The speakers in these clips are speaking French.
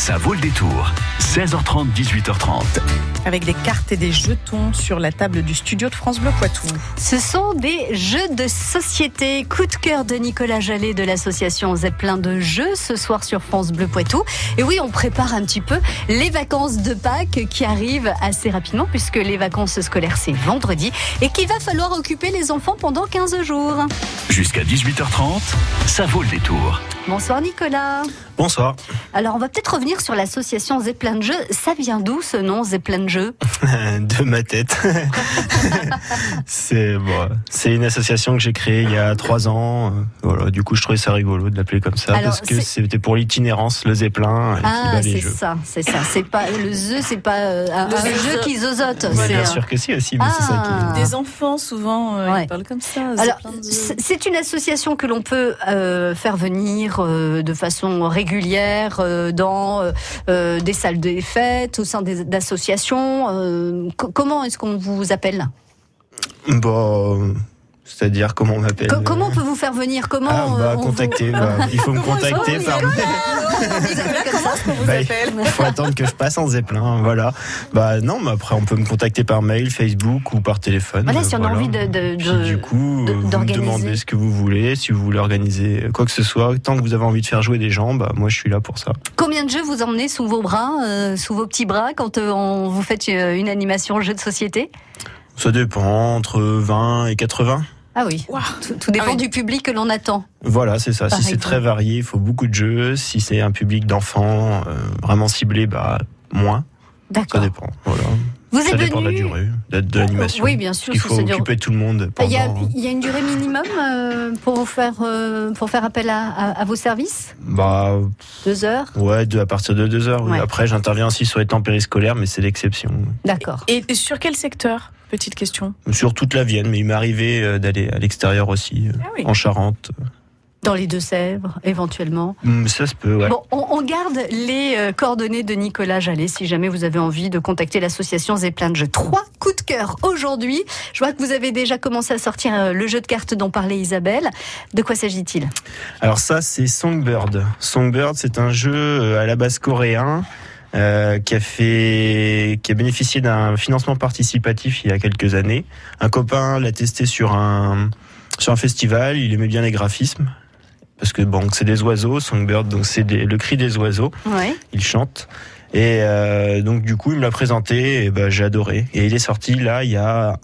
Ça vaut le détour. 16h30, 18h30. Avec des cartes et des jetons sur la table du studio de France Bleu Poitou. Ce sont des jeux de société. Coup de cœur de Nicolas Jallet de l'association Zeppelin de jeux ce soir sur France Bleu Poitou. Et oui, on prépare un petit peu les vacances de Pâques qui arrivent assez rapidement puisque les vacances scolaires c'est vendredi et qu'il va falloir occuper les enfants pendant 15 jours. Jusqu'à 18h30, ça vaut le détour. Bonsoir Nicolas. Bonsoir. Alors on va peut-être revenir sur l'association Zeppelin de jeux. Ça vient d'où ce nom Zeppelin de jeux De ma tête. c'est bon, c'est une association que j'ai créée il y a trois ans. Euh, Voilà, du coup je trouvais ça rigolo de l'appeler comme ça Alors, parce que c'est- c'était pour l'itinérance, le zeppelin puis, Ah, c'est ça, c'est ça. C'est pas le jeu, c'est pas euh, un, Le un jeu. jeu qui zozote. C'est bien sûr que si aussi, mais c'est ça qui. Des enfants, souvent, euh, Ouais. ils parlent comme ça. Alors, de- c'est c'est une association que l'on peut euh, faire venir euh, de façon régulière euh, dans euh, euh, des salles des fêtes, au sein d'associations. co- comment est-ce qu'on vous appelle? Bon, c'est-à-dire comment on m'appelle Co- Comment on peut vous faire venir? Comment Ah, bah, euh, on vous- contacter. bah, il faut me Comment contacter par Nicolas Comme ça. On vous Bah, appelle? Il faut attendre que je passe en zeppelin, voilà. Bah non, mais après on peut me contacter par mail, Facebook ou par téléphone. Voilà, euh, si on a envie de- de- Puis, de- du coup, de- euh, vous me d'organiser. demandez ce que vous voulez, si vous voulez organiser quoi que ce soit, tant que vous avez envie de faire jouer des gens, bah moi je suis là pour ça. Combien de jeux vous emmenez sous vos bras, euh, sous vos petits bras, quand euh, on, vous faites euh, une animation jeu de société? Ça dépend entre 20 et 80. Ah oui, tout, tout dépend Ah oui. du public que l'on attend. Voilà, c'est ça. Par si c'est très varié, il faut beaucoup de jeux. Si c'est un public d'enfants euh, vraiment ciblé, bah moins. Ça D'accord. dépend. Voilà. Vous Ça êtes dépend de la durée, de, de l'animation. Oui, bien sûr. Il ça, faut ça dure- occuper tout le monde Il y, a, pendant. il y a une durée minimum euh, pour vous faire euh, pour faire appel à, à- à vos services? Bah Deux heures? ouais, de, à partir de deux heures. oui. Après, j'interviens aussi sur les temps périscolaires, mais c'est l'exception. D'accord. Et et sur quel secteur? Petite question. Sur toute la Vienne, mais il m'est arrivé euh, d'aller à l'extérieur aussi, euh, Ah oui. en Charente. Dans les Deux-Sèvres, éventuellement. Hum, Ça se peut, ouais. Bon, on, on garde les euh, coordonnées de Nicolas Jallet si jamais vous avez envie de contacter l'association Zeppelin de jeux. Trois coups de cœur aujourd'hui. Je vois que vous avez déjà commencé à sortir euh, le jeu de cartes dont parlait Isabelle. De quoi s'agit-il? Alors ça, c'est Songbird. Songbird, c'est un jeu euh, à la base coréen. Euh, qui a fait, qui a bénéficié d'un financement participatif il y a quelques années. Un copain l'a testé sur un sur un festival. Il aimait bien les graphismes parce que bon, c'est des oiseaux, Songbird, donc c'est le cri des oiseaux. Ouais. il chante. Et euh, donc du coup, il me l'a présenté et ben j'ai adoré. Et il est sorti là il y a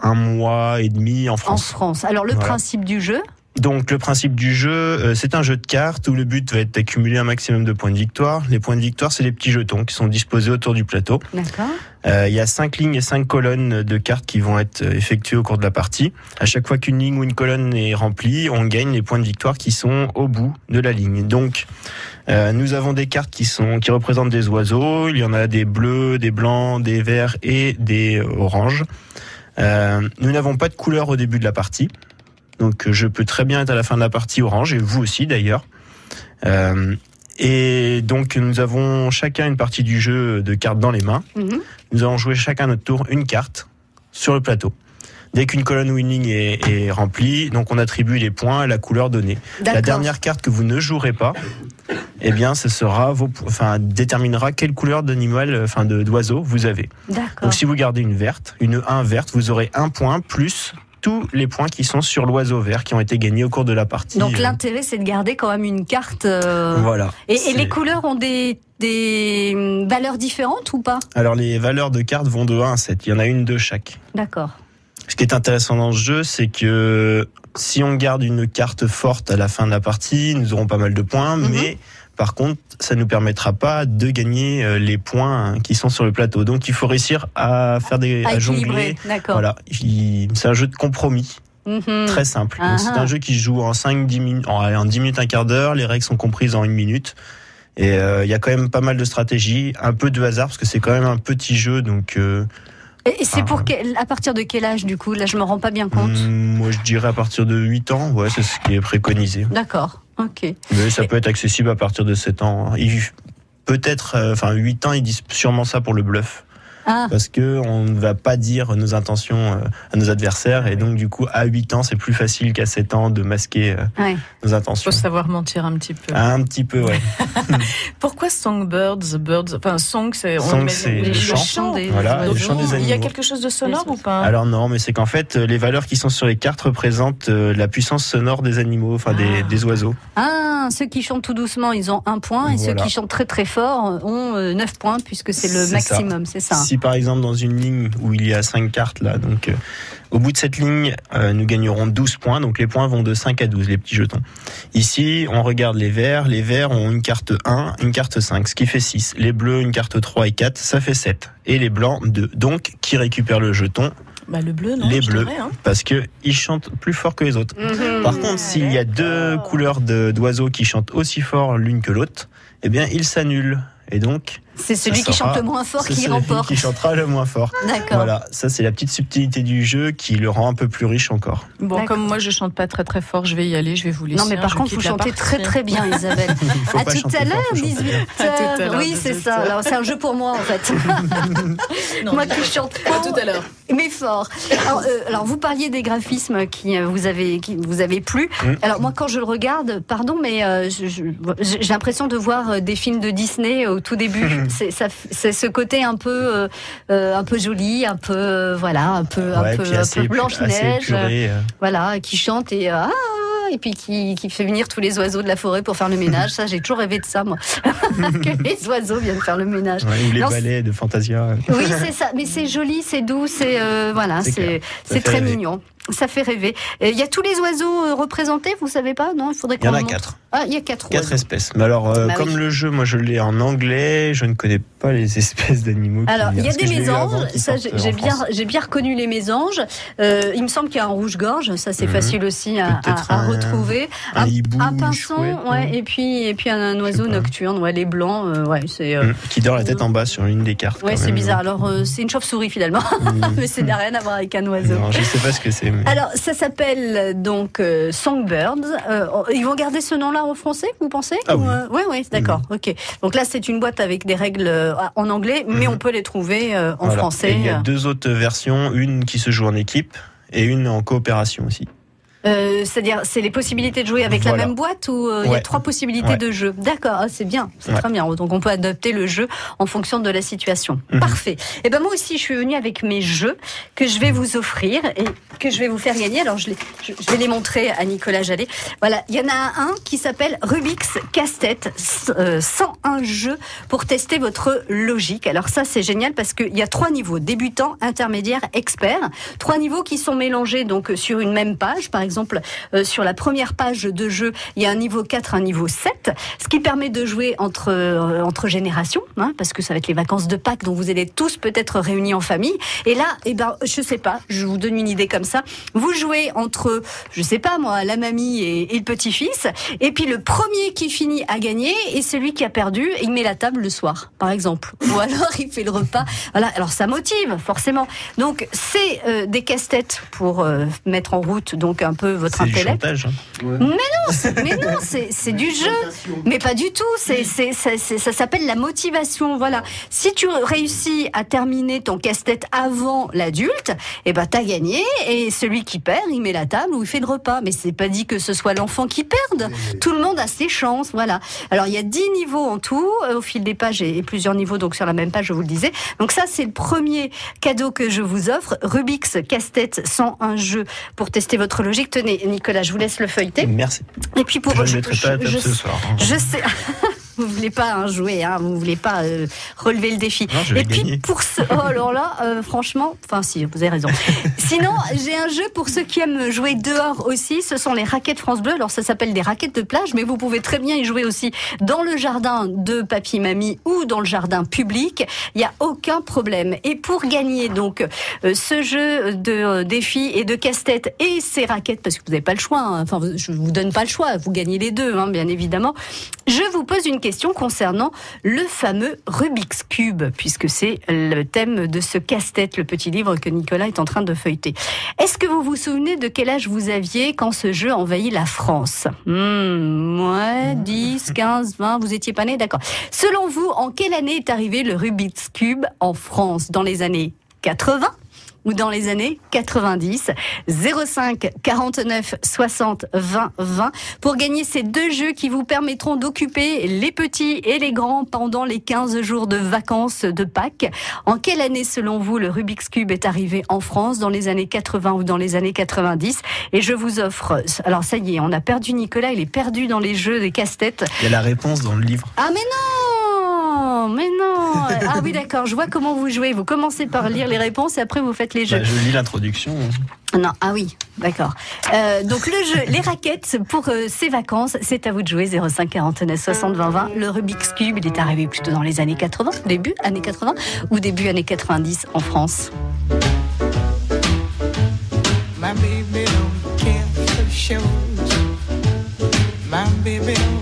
un mois et demi en En France. France. Alors le Voilà. principe du jeu Donc le principe du jeu, euh, c'est un jeu de cartes où le but va être d'accumuler un maximum de points de victoire. Les points de victoire, c'est les petits jetons qui sont disposés autour du plateau. D'accord. Euh, il y a cinq lignes et cinq colonnes de cartes qui vont être euh, effectuées au cours de la partie. À chaque fois qu'une ligne ou une colonne est remplie, on gagne les points de victoire qui sont au bout de la ligne. Donc, euh, nous avons des cartes qui sont qui représentent des oiseaux. Il y en a des bleus, des blancs, des verts et des oranges. Euh, nous n'avons pas de couleur au début de la partie. Donc, euh, je peux très bien être à la fin de la partie orange et vous aussi d'ailleurs. Euh, et donc, nous avons chacun une partie du jeu de cartes dans les mains. Mhm. Nous allons jouer chacun notre tour une carte sur le plateau. Dès qu'une colonne ou une ligne est, est remplie, donc on attribue les points à la couleur donnée. La dernière carte que vous ne jouerez pas, eh bien, ce sera vos, enfin, déterminera quelle couleur d'animal, enfin, de- d'oiseau vous avez. Donc, si vous gardez une verte, une 1 verte, vous aurez un point plus tous les points qui sont sur l'oiseau vert qui ont été gagnés au cours de la partie. Donc Euh, l'intérêt, c'est de garder quand même une carte. euh, Voilà. Et, les couleurs ont des, des hum, valeurs différentes ou pas? Alors, les valeurs de cartes vont de 1 à 7. Il y en a une de chaque. D'accord. Ce qui est intéressant dans ce jeu, c'est que si on garde une carte forte à la fin de la partie, nous aurons pas mal de points, Mhm. mais par contre, ça ne nous permettra pas de gagner euh, les points qui sont sur le plateau. Donc il faut réussir à faire des À à jongler. Voilà, Il- c'est un jeu de compromis, Mhm. très simple. Ah C'est ah. un jeu qui se joue en 5 10 minutes en, en 10 minutes un quart d'heure, les règles sont comprises en une minute. Et euh, il y a quand même pas mal de stratégie, un peu de hasard parce que c'est quand même un petit jeu donc euh, Et c'est pour quel, à partir de quel âge du coup? Là, je me rends pas bien compte. Hmm, Moi, je dirais à partir de 8 ans, ouais, c'est ce qui est préconisé. D'accord. Mais ça peut être accessible à partir de 7 ans. Peut-être, euh, enfin, 8 ans, ils disent sûrement ça pour le bluff. Ah. parce que on ne va pas dire nos intentions euh, à nos adversaires et donc du coup à 8 ans c'est plus facile qu'à 7 ans de masquer euh, Ouais. nos Faut intentions. savoir mentir un petit peu. Un petit peu, ouais. Pourquoi songbirds, birds, enfin song c'est on c'est le le chant. chant des Voilà, oiseaux. le chant des Il y a animaux. quelque chose de sonore ou pas? Alors non, mais c'est qu'en fait euh, les valeurs qui sont sur les cartes représentent la puissance sonore des animaux, enfin des, Ah. des oiseaux. Ah, ceux qui chantent tout doucement, ils ont un point, et ceux qui chantent très très fort ont euh, 9 points, puisque c'est le C'est ça. maximum, c'est ça. Si par exemple dans une ligne où il y a 5 cartes là, donc euh, au bout de cette ligne, euh, nous gagnerons 12 points, donc les points vont de 5 à 12, les petits jetons. Ici, on regarde les verts, les verts ont une carte 1, une carte 5, ce qui fait 6. Les bleus, une carte 3 et 4, ça fait 7. Et les blancs, 2. Donc, qui récupère le jeton? Bah le bleu non. Les bleus. dirais, hein. Parce que ils chantent plus fort que les autres. Mhm. Par contre, s'il y a deux couleurs de- d'oiseaux qui chantent aussi fort l'une que l'autre, eh bien, ils s'annulent. Et donc, c'est celui qui chante le moins fort c'est qui celui remporte. qui chantera le moins fort. D'accord. Voilà, ça c'est la petite subtilité du jeu qui le rend un peu plus riche encore. Bon comme moi je chante pas très très fort, je vais y aller, je vais vous laisser. Non, mais hein, par contre, vous chantez très très bien, Isabelle. À pas tout à fort, l'heure, faut chanter 18 bien. À tout à heures. l'heure, Oui, c'est 18 ça. Alors, c'est un jeu pour moi, en fait. Non, moi qui chante faux, tout à l'heure. mais fort. Alors, euh, alors, vous parliez des graphismes qui euh, vous avez qui vous avez plu. Mm. Alors moi, quand je le regarde, pardon, mais euh, j'ai l'impression de voir des films de Disney au tout début. c'est ce côté un peu euh, euh, un peu joli, un peu euh, voilà, un peu un Ouais, peu, puis un assez, peu Blanche assez Neige, épuré, euh. voilà, qui chante et ah et puis qui, qui fait venir tous les oiseaux de la forêt pour faire le ménage. Ça, j'ai toujours rêvé de ça, moi, que les oiseaux viennent faire le ménage. Ouais, ou les Non, ballets de Fantasia. Oui, c'est ça. Mais c'est joli, c'est doux, c'est euh, voilà, C'est très mignon. Ça fait rêver. Il y a tous les oiseaux euh, représentés, vous savez pas? Non, il faudrait Il y qu'on en a quatre. Ah, il y a quatre. Quatre oiseaux. espèces. Mais alors, euh, Bah comme oui. le jeu, moi je l'ai en anglais, je ne connais pas les espèces d'animaux. Alors, il y a des mésanges, ça j'ai j'ai en bien, j'ai bien reconnu les mésanges. Euh, il me semble qu'il y a un rouge-gorge, ça c'est Mhm. facile aussi à, à un- retrouver. Un hibou, un pinson, chouette, ouais, et puis et puis un, oiseau nocturne, ouais, les blancs, euh, ouais, c'est euh, Mm. Qui dort la tête en bas sur une des cartes. ouais, c'est bizarre. Alors euh, c'est une chauve-souris finalement, Mm. mais c'est n'a rien à voir avec un oiseau. Non, je sais pas ce que c'est. Alors, ça s'appelle euh, donc euh, Songbirds. Euh, ils vont garder ce nom-là en français, vous pensez? Ah Ou, oui. euh, ouais, d'accord. Ok. Donc là, c'est une boîte avec des règles en anglais, mais Mhm. on peut les trouver en Voilà. français. Et il y a deux autres versions, une qui se joue en équipe et une en coopération aussi. Euh, C'est-à-dire, c'est les possibilités de jouer avec la même boîte ou euh, il y a trois possibilités Ouais. de jeu D'accord, ah, c'est bien, c'est Ouais. très bien. Donc on peut adapter le jeu en fonction de la situation. Mhm. Parfait. Et ben moi aussi, je suis venue avec mes jeux que je vais vous offrir et que je vais vous faire gagner. Alors je, les- je- je vais les montrer à Nicolas Jallet. Voilà, il y en a un qui s'appelle Rubik's Casse-tête, euh, 101 jeux pour tester votre logique. Alors ça, c'est génial parce qu'il y a trois niveaux débutant, intermédiaire, expert. Trois niveaux qui sont mélangés donc sur une même page. Par exemple, euh, sur la première page de jeu, il y a un niveau 4, un niveau 7, ce qui permet de jouer entre, euh, entre générations, hein, parce que ça va être les vacances de Pâques, dont vous allez tous peut-être réunis en famille. Et là, eh ben, je sais pas, je vous donne une idée comme ça. Vous jouez entre, je sais pas moi, la mamie et, et le petit-fils, et puis le premier qui finit à gagner, et celui qui a perdu, il met la table le soir, par exemple. Ou alors il fait le repas. Voilà, alors ça motive, forcément. Donc c'est euh, des casse-têtes pour euh, mettre en route donc un peu votre C'est du intellect. chantage. hein. Mais non, c'est c'est du jeu. Mais pas du tout. C'est ça s'appelle la motivation. Voilà. Si tu réussis à terminer ton casse-tête avant l'adulte, eh ben t'as gagné. Et celui qui perd, il met la table ou il fait le repas. Mais c'est pas dit que ce soit l'enfant qui perde. Tout le monde a ses chances. Voilà. Alors il y a 10 niveaux en tout euh, au fil des pages et, plusieurs niveaux donc sur la même page, je vous le disais. Donc ça c'est le premier cadeau que je vous offre. Rubik's casse-tête 101 jeux pour tester votre logique. Tenez, Nicolas, je vous laisse le feuilleter. Merci. Et puis pour je ne mettrai pas la table je, ce soir. hein. je sais. Vous voulez pas hein, jouer, hein, vous voulez pas euh, relever le défi. Non, je vais Et puis gagner. pour ce, oh alors là, euh, franchement, enfin si, vous avez raison. Sinon, j'ai un jeu pour ceux qui aiment jouer dehors aussi. Ce sont les raquettes France Bleu. Alors ça s'appelle des raquettes de plage, mais vous pouvez très bien y jouer aussi dans le jardin de papy mamie ou dans le jardin public. Il n'y a aucun problème. Et pour gagner donc euh, ce jeu de défis et de casse-tête et ces raquettes, parce que vous n'avez pas le choix. hein. Enfin, vous- je vous donne pas le choix. Vous gagnez les deux, hein, bien évidemment. Je vous pose une question. Question concernant le fameux Rubik's Cube, puisque c'est le thème de ce casse-tête, le petit livre que Nicolas est en train de feuilleter. Est-ce que vous vous souvenez de quel âge vous aviez quand ce jeu envahit la France? Hmm, Ouais, 10, 15, 20, vous étiez pas né, d'accord. Selon vous, en quelle année est arrivé le Rubik's Cube en France Dans les années 80 ou dans les années 90. 05 49 60 20 20 pour gagner ces deux jeux qui vous permettront d'occuper les petits et les grands pendant les 15 jours de vacances de Pâques. En quelle année, selon vous, le Rubik's Cube est arrivé en France dans les années 80 ou dans les années 90 Et je vous offre, alors ça y est, on a perdu Nicolas, il est perdu dans les jeux des casse-têtes. Il y a la réponse dans le livre. Ah mais non mais non Ah oui, d'accord, je vois comment vous jouez. Vous commencez par lire les réponses et après vous faites les jeux. Bah, je lis l'introduction. Non, ah oui, d'accord. Euh, donc le jeu, les raquettes pour euh, ces vacances, c'est à vous de jouer 05 49 60 20 20. Le Rubik's Cube, il est arrivé plutôt dans les années 80, début années 80 ou début années 90 en France? My baby don't care for shows. My baby don't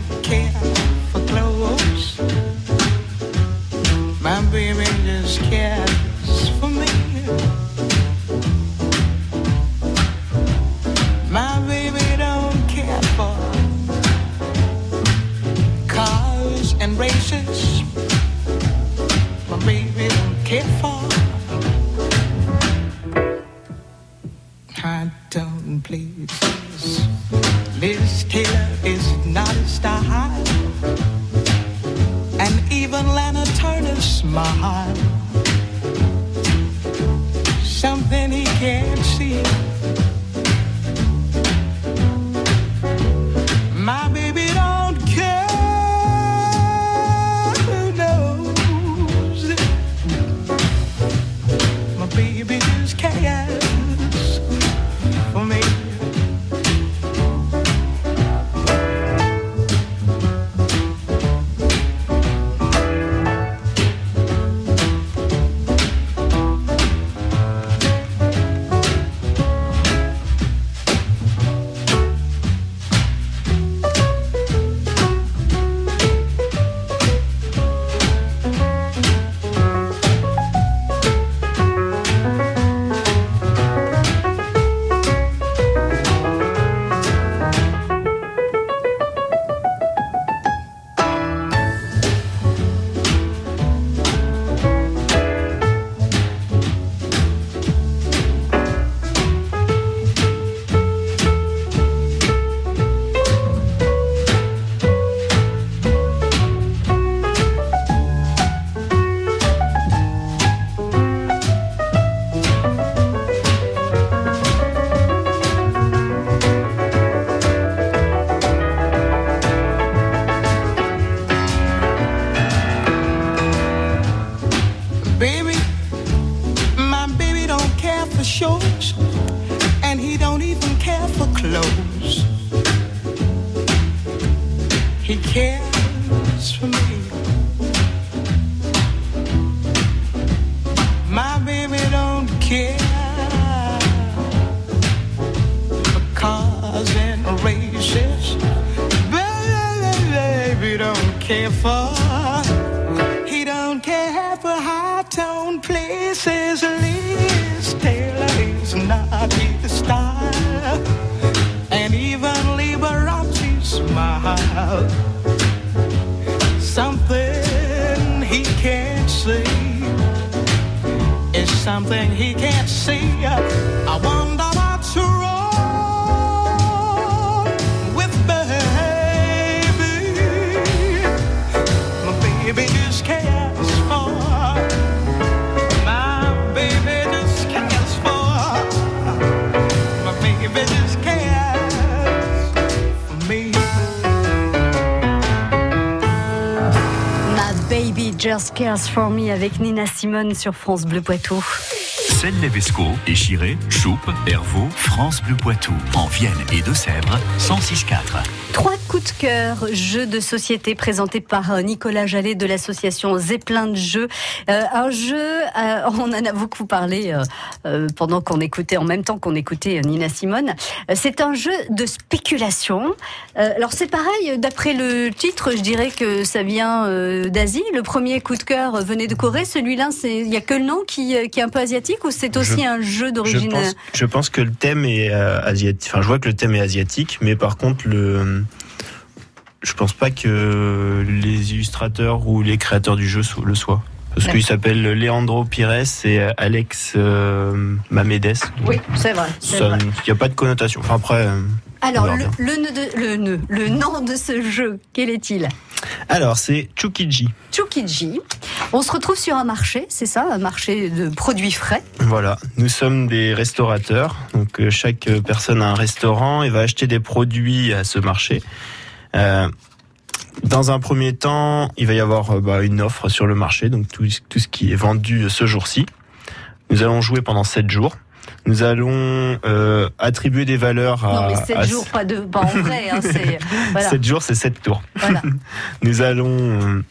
something he can't see. I wonder what's wrong with baby. My baby just cares Just cares for me avec Nina Simone sur France Bleu Poitou. Celle-Levesco, Échiré, Choupe, Hervaux, France Bleu Poitou, en Vienne et Deux-Sèvres, 106.4. Trois coups de cœur, jeux de société présentés par euh, Nicolas Jallet de l'association Zeppelin de jeux. Euh, un jeu, euh, on en a beaucoup parlé euh, pendant qu'on écoutait, en même temps qu'on écoutait Nina Simone. C'est un jeu de spéculation. Alors c'est pareil, d'après le titre, je dirais que ça vient d'Asie. Le premier coup de cœur venait de Corée. Celui-là, il y a que le nom qui, qui est un peu asiatique ou c'est aussi Je- un jeu Je d'origine pense, je pense que le thème est asiatique. Enfin, je vois que le thème est asiatique, mais par contre, le, je pense pas que les illustrateurs ou les créateurs du jeu le soient. Parce D'accord. qu'ils s'appellent Leandro Pires et Alex euh, Mamedes. Oui, c'est vrai. Il n'y a pas de connotation. Enfin, après. euh, Alors, le, nœud de- le, nœud- le nom de ce jeu, quel est-il? Alors, c'est Chukiji. Tsukiji. On se retrouve sur un marché, c'est ça, un marché de produits frais. Voilà, nous sommes des restaurateurs. Donc euh, chaque personne a un restaurant et va acheter des produits à ce marché. Euh, dans un premier temps, il va y avoir euh, bah, une offre sur le marché, donc tout, tout ce qui est vendu euh, ce jour-ci. Nous allons jouer pendant 7 jours. Nous allons euh, attribuer des valeurs à... non, mais 7 à- jours, pas, de, pas en vrai. Hein, voilà, 7 jours, c'est 7 tours. voilà. Nous allons, euh,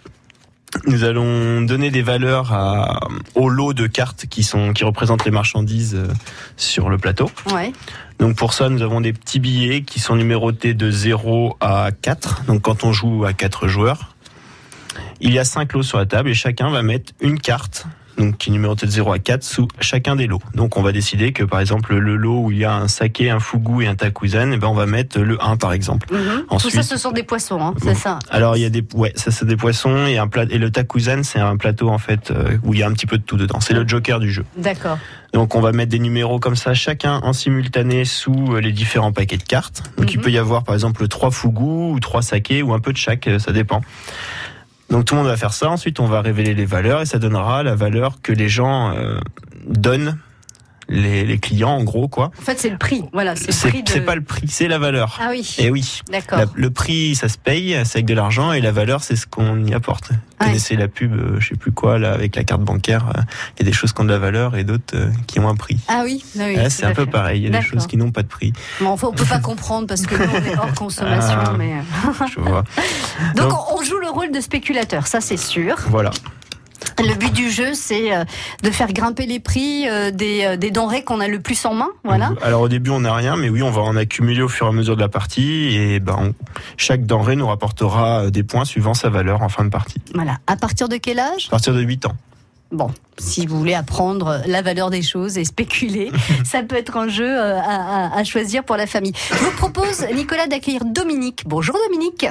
nous allons donner des valeurs à, au lot de cartes qui sont qui représentent les marchandises euh, sur le plateau. Ouais. Donc pour ça, nous avons des petits billets qui sont numérotés de 0 à 4. Donc quand on joue à 4 joueurs, il y a 5 lots sur la table et chacun va mettre une carte donc qui est numérotée de 0 à 4 sous chacun des lots. Donc on va décider que par exemple le lot où il y a un saké, un fugu et un takuzan, eh ben on va mettre le 1 par exemple. Mhm. Tout Ensuite- ça, ce sont des poissons, hein, c'est ça. Alors il y a des ouais, ça c'est des poissons et un plat et le takuzan c'est un plateau en fait euh, où il y a un petit peu de tout dedans. C'est le joker du jeu. D'accord. Donc on va mettre des numéros comme ça chacun en simultané sous euh, les différents paquets de cartes. Donc il Mhm. peut y avoir par exemple trois fugu ou trois sakés ou un peu de chaque, euh, ça dépend. Donc tout le monde va faire ça. Ensuite on va révéler les valeurs et ça donnera la valeur que les gens euh, donnent les, les clients en gros quoi. En fait, c'est le prix. Voilà, c'est le C'est prix de. c'est pas le prix, c'est la valeur. Ah oui. Et oui. D'accord. Le prix, ça se paye, c'est avec de l'argent, et la valeur, c'est ce qu'on y apporte. Vous Ouais. connaissez la pub, euh, je sais plus quoi, là, avec la carte bancaire. euh, Il y a des choses qui ont de la valeur et d'autres euh, qui ont un prix. Ah oui. ah oui, c'est un peu fait. pareil. Il y a des choses qui n'ont pas de prix. Bon, enfin, on peut pas comprendre parce que nous, on est hors consommation. Ah. mais... euh, Je vois. Donc, Donc- on on joue le rôle de spéculateur, ça c'est sûr. Voilà. Le but du jeu, c'est euh, de faire grimper les prix euh, des, euh, des denrées qu'on a le plus en main. Voilà. Alors au début, on n'a rien, mais oui, on va en accumuler au fur et à mesure de la partie, et ben, on- chaque denrée nous rapportera des points suivant sa valeur en fin de partie. Voilà. À partir de quel âge? À partir de 8 ans. Bon, si vous voulez apprendre la valeur des choses et spéculer, ça peut être un jeu à, à- à choisir pour la famille. Je vous propose, Nicolas, d'accueillir Dominique. Bonjour Dominique.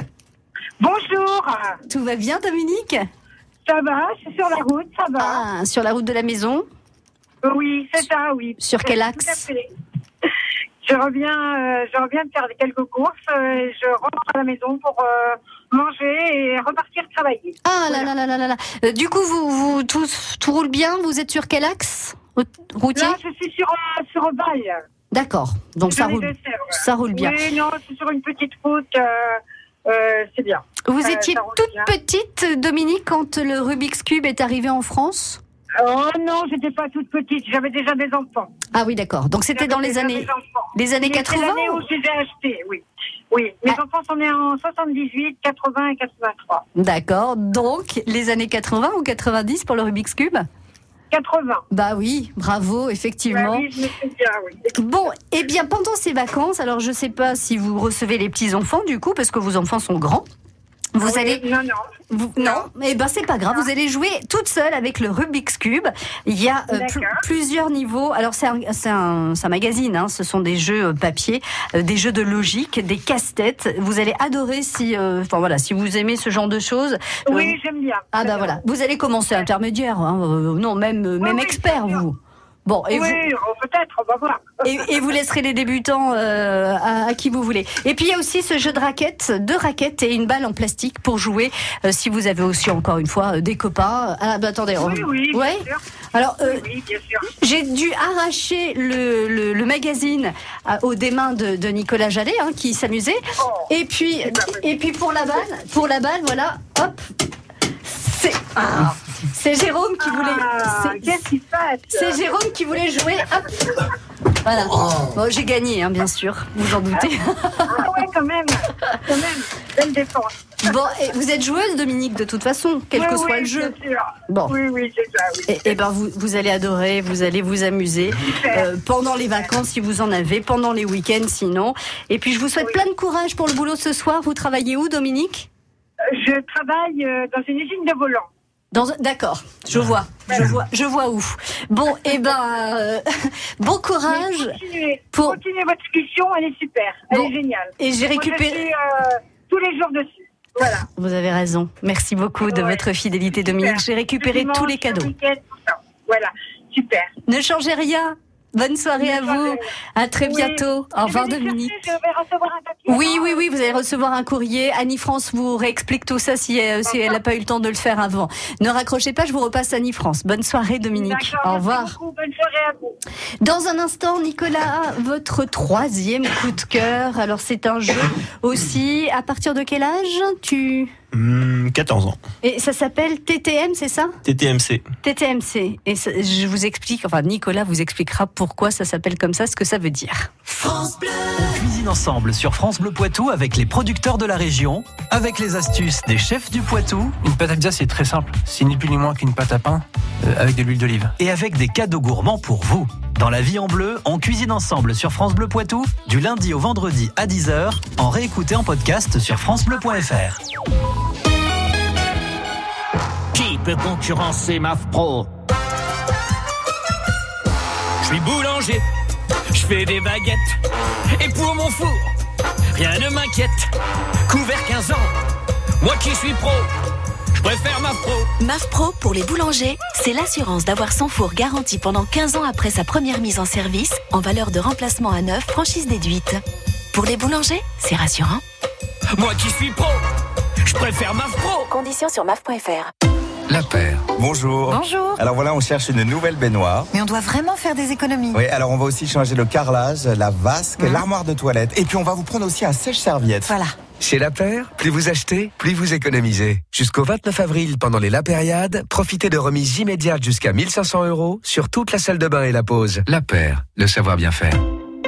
Bonjour, Tout va bien Dominique? Ça va, je suis sur la route, ça va. Ah, sur la route de la maison Oui, c'est ça, oui. Sur quel axe. Je reviens, euh, je reviens de faire quelques courses euh, et je rentre à la maison pour euh, manger et repartir travailler. Ah là là là là là là. Euh, du coup, vous, vous tout, tout roule bien Vous êtes sur quel axe Routier Là, je suis sur, euh, sur un bail. D'accord. Donc ça roule, ça roule bien. Oui, non, suis sur une petite route. Euh, c'est bien. Vous Euh, étiez ça toute bien. petite, Dominique, quand le Rubik's Cube est arrivé en France Oh non, j'étais pas toute petite, j'avais déjà des enfants. Ah oui, d'accord. Donc c'était dans les années, les années C'est 80 l'année où je les ai achetés, oui. Oui, mes Ah. enfants sont nés en 78, 80 et 83. D'accord. Donc les années 80 ou 90 pour le Rubik's Cube 80. Bah oui, bravo, effectivement. Bah oui, je me souviens, oui. Bon, eh bien pendant ces vacances, alors je sais pas si vous recevez les petits enfants du coup parce que vos enfants sont grands. Vous Oui, allez Non, non. Vous- non, eh ben c'est pas grave. Vous allez jouer toute seule avec le Rubik's Cube. Il y a euh, pl- plusieurs niveaux. Alors c'est un, c'est un, un magazine. Hein. Ce sont des jeux euh, papier, euh, des jeux de logique, des casse-têtes. Vous allez adorer si, euh, enfin voilà, si vous aimez ce genre de choses. Euh, Oui, j'aime bien. ah bah J'aime voilà. Vous allez commencer intermédiaire. Hein. euh, non, même euh, même oui, expert vous. Bon, et oui, vous, oh, peut-être, on va voir. et, et vous laisserez les débutants euh, à, à qui vous voulez. Et puis il y a aussi ce jeu de raquettes, deux raquettes et une balle en plastique pour jouer. euh, si vous avez aussi encore une fois euh, des copains. Ah bah attendez. on- Oui, oui, bien Ouais. sûr. Alors euh, Oui, oui, bien sûr. j'ai dû arracher le, le, le magazine à- aux des mains de, de Nicolas Jallet hein, qui s'amusait. Oh. Et puis et puis pour la balle, pour la balle, voilà, hop. C'est ah, C'est Jérôme qui voulait. Ah, c'est- Qu'est-ce qui se passe C'est Jérôme qui voulait jouer. Hop. Voilà. Bon, j'ai gagné, hein, bien sûr. Vous en doutez. Ah ouais, quand même. Quand même. Belle défense. Bon, et vous êtes joueuse, Dominique, de toute façon, quel Oui, que soit oui, le jeu. bien sûr. Bon. Oui, oui, c'est ça. Oui. Et, et ben vous, vous allez adorer, vous allez vous amuser euh, pendant les vacances si vous en avez, pendant les week-ends sinon. Et puis je vous souhaite Oui. plein de courage pour le boulot ce soir. Vous travaillez où, Dominique? Je travaille euh, dans une usine de volants. Dans un- D'accord, je vois, je vois, je vois où. Bon, et ben euh, bon courage. Continuez. Pour- Continuez votre émission, elle est super. Elle Bon. est géniale. Et j'ai Moi, je récupéré. suis euh, tous les jours dessus. Voilà. Vous avez raison. Merci beaucoup de Ouais. votre fidélité, Super. Dominique. J'ai récupéré tous les cadeaux. Voilà, super. Ne changez rien. Bonne soirée à vous. À très bientôt. Au revoir, Dominique. Oui, oui, oui, vous allez recevoir un courrier. Annie France vous réexplique tout ça si, euh, si elle n'a pas eu le temps de le faire avant. Ne raccrochez pas, je vous repasse Annie France. Bonne soirée, Dominique. Au revoir. Bonne soirée à vous. Dans un instant, Nicolas, votre troisième coup de cœur. Alors, c'est un jeu aussi. À partir de quel âge tu. Hmm, 14 ans. Et ça s'appelle TTM, c'est ça? TTMC. TTMC. Et ça- je vous explique, enfin, Nicolas vous expliquera pourquoi ça s'appelle comme ça, ce que ça veut dire. On cuisine ensemble sur France Bleu Poitou avec les producteurs de la région, avec les astuces des chefs du Poitou Une pâte à pizza, c'est très simple. C'est ni plus ni moins qu'une pâte à pain euh, avec de l'huile d'olive. et avec des cadeaux gourmands pour vous. Dans la vie en bleu, on cuisine ensemble sur France Bleu Poitou du lundi au vendredi à 10h, en réécouté en podcast sur francebleu.fr. Qui peut concurrencer MAF Pro Je suis boulanger, je fais des baguettes. Et pour mon four, rien ne m'inquiète. Couvert 15 ans, moi qui suis pro, je préfère MAF Pro. MAF Pro pour les boulangers, c'est l'assurance d'avoir son four garanti pendant 15 ans après sa première mise en service en valeur de remplacement à neuf, franchise déduite. Pour les boulangers, c'est rassurant. Moi qui suis pro, je préfère MAF Pro. Conditions sur maf.fr. La paire. Bonjour. Bonjour. Alors voilà, on cherche une nouvelle baignoire. Mais on doit vraiment faire des économies. Oui, alors on va aussi changer le carrelage, la vasque, Mhm. l'armoire de toilette. Et puis on va vous prendre aussi un sèche-serviette. Voilà. Chez La Paire, plus vous achetez, plus vous économisez. Jusqu'au 29 avril, pendant les La Périade, profitez de remises immédiates jusqu'à 1500 euros sur toute la salle de bain et la pause. La paire, le savoir bien faire.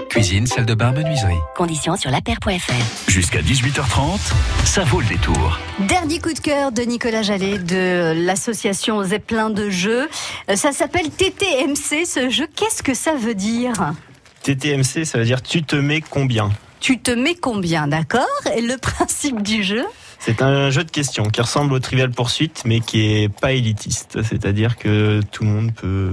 Cuisine, salle de bain, menuiserie. Conditions sur lapaire.fr. Jusqu'à 18h30, ça vaut le détour. Dernier coup de cœur de Nicolas Jallet de l'association Zeppelin de jeux. Euh, Ça s'appelle TTMC, ce jeu. Qu'est-ce que ça veut dire TTMC, ça veut dire tu te mets combien Tu te mets combien, d'accord Et le principe du jeu C'est un jeu de questions qui ressemble au Trivial Poursuite, mais qui est pas élitiste. C'est-à-dire que tout le monde peut,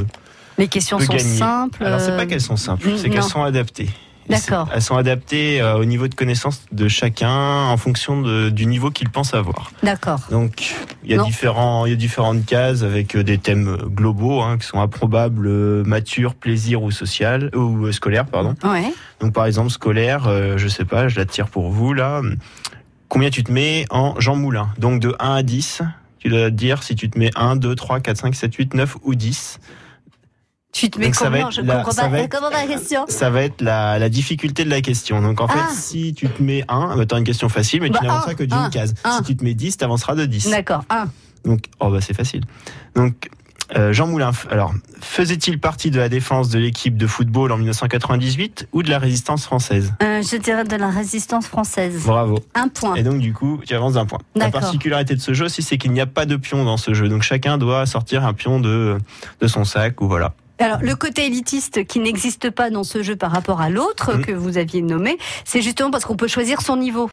Les questions sont gagner. simples. Alors c'est euh, pas qu'elles sont simples, c'est qu'elles sont adaptées. D'accord. Elles sont adaptées euh, au niveau de connaissance de chacun en fonction de- du niveau qu'il pense avoir. D'accord. Donc il y a Non. différents, il y a différentes cases avec euh, des thèmes euh, globaux hein, qui sont improbables, euh, mature, plaisir ou social ou euh, scolaire, pardon. Ouais. Donc par exemple scolaire, euh, je sais pas, je la tire pour vous là. Combien tu te mets en Jean Moulin? Donc de 1 à 10, tu dois te dire si tu te mets 1, 2, 3, 4, 5, 7, 8, 9 ou 10. Tu te mets Donc, être Je la- comprends pas. être- Comment la question Ça va être la, la difficulté de la question. Donc en fait, Ah. si tu te mets 1, bah, tu as une question facile, mais Bah, tu n'avanceras un, que d'une un, case. un. Si tu te mets 10, tu avanceras de 10. D'accord. Un. Donc, oh bah c'est facile. Donc, euh, Jean Moulin, alors, faisait-il partie de la défense de l'équipe de football en 1998 ou de la résistance française? Euh, je dirais de la résistance française. Bravo. Un point. Et donc, du coup, tu avances d'un point. La particularité de ce jeu aussi, c'est qu'il n'y a pas de pion dans ce jeu. Donc, chacun doit sortir un pion de, de son sac ou voilà. Alors, le côté élitiste qui n'existe pas dans ce jeu par rapport à l'autre Mhm. que vous aviez nommé, c'est justement parce qu'on peut choisir son niveau.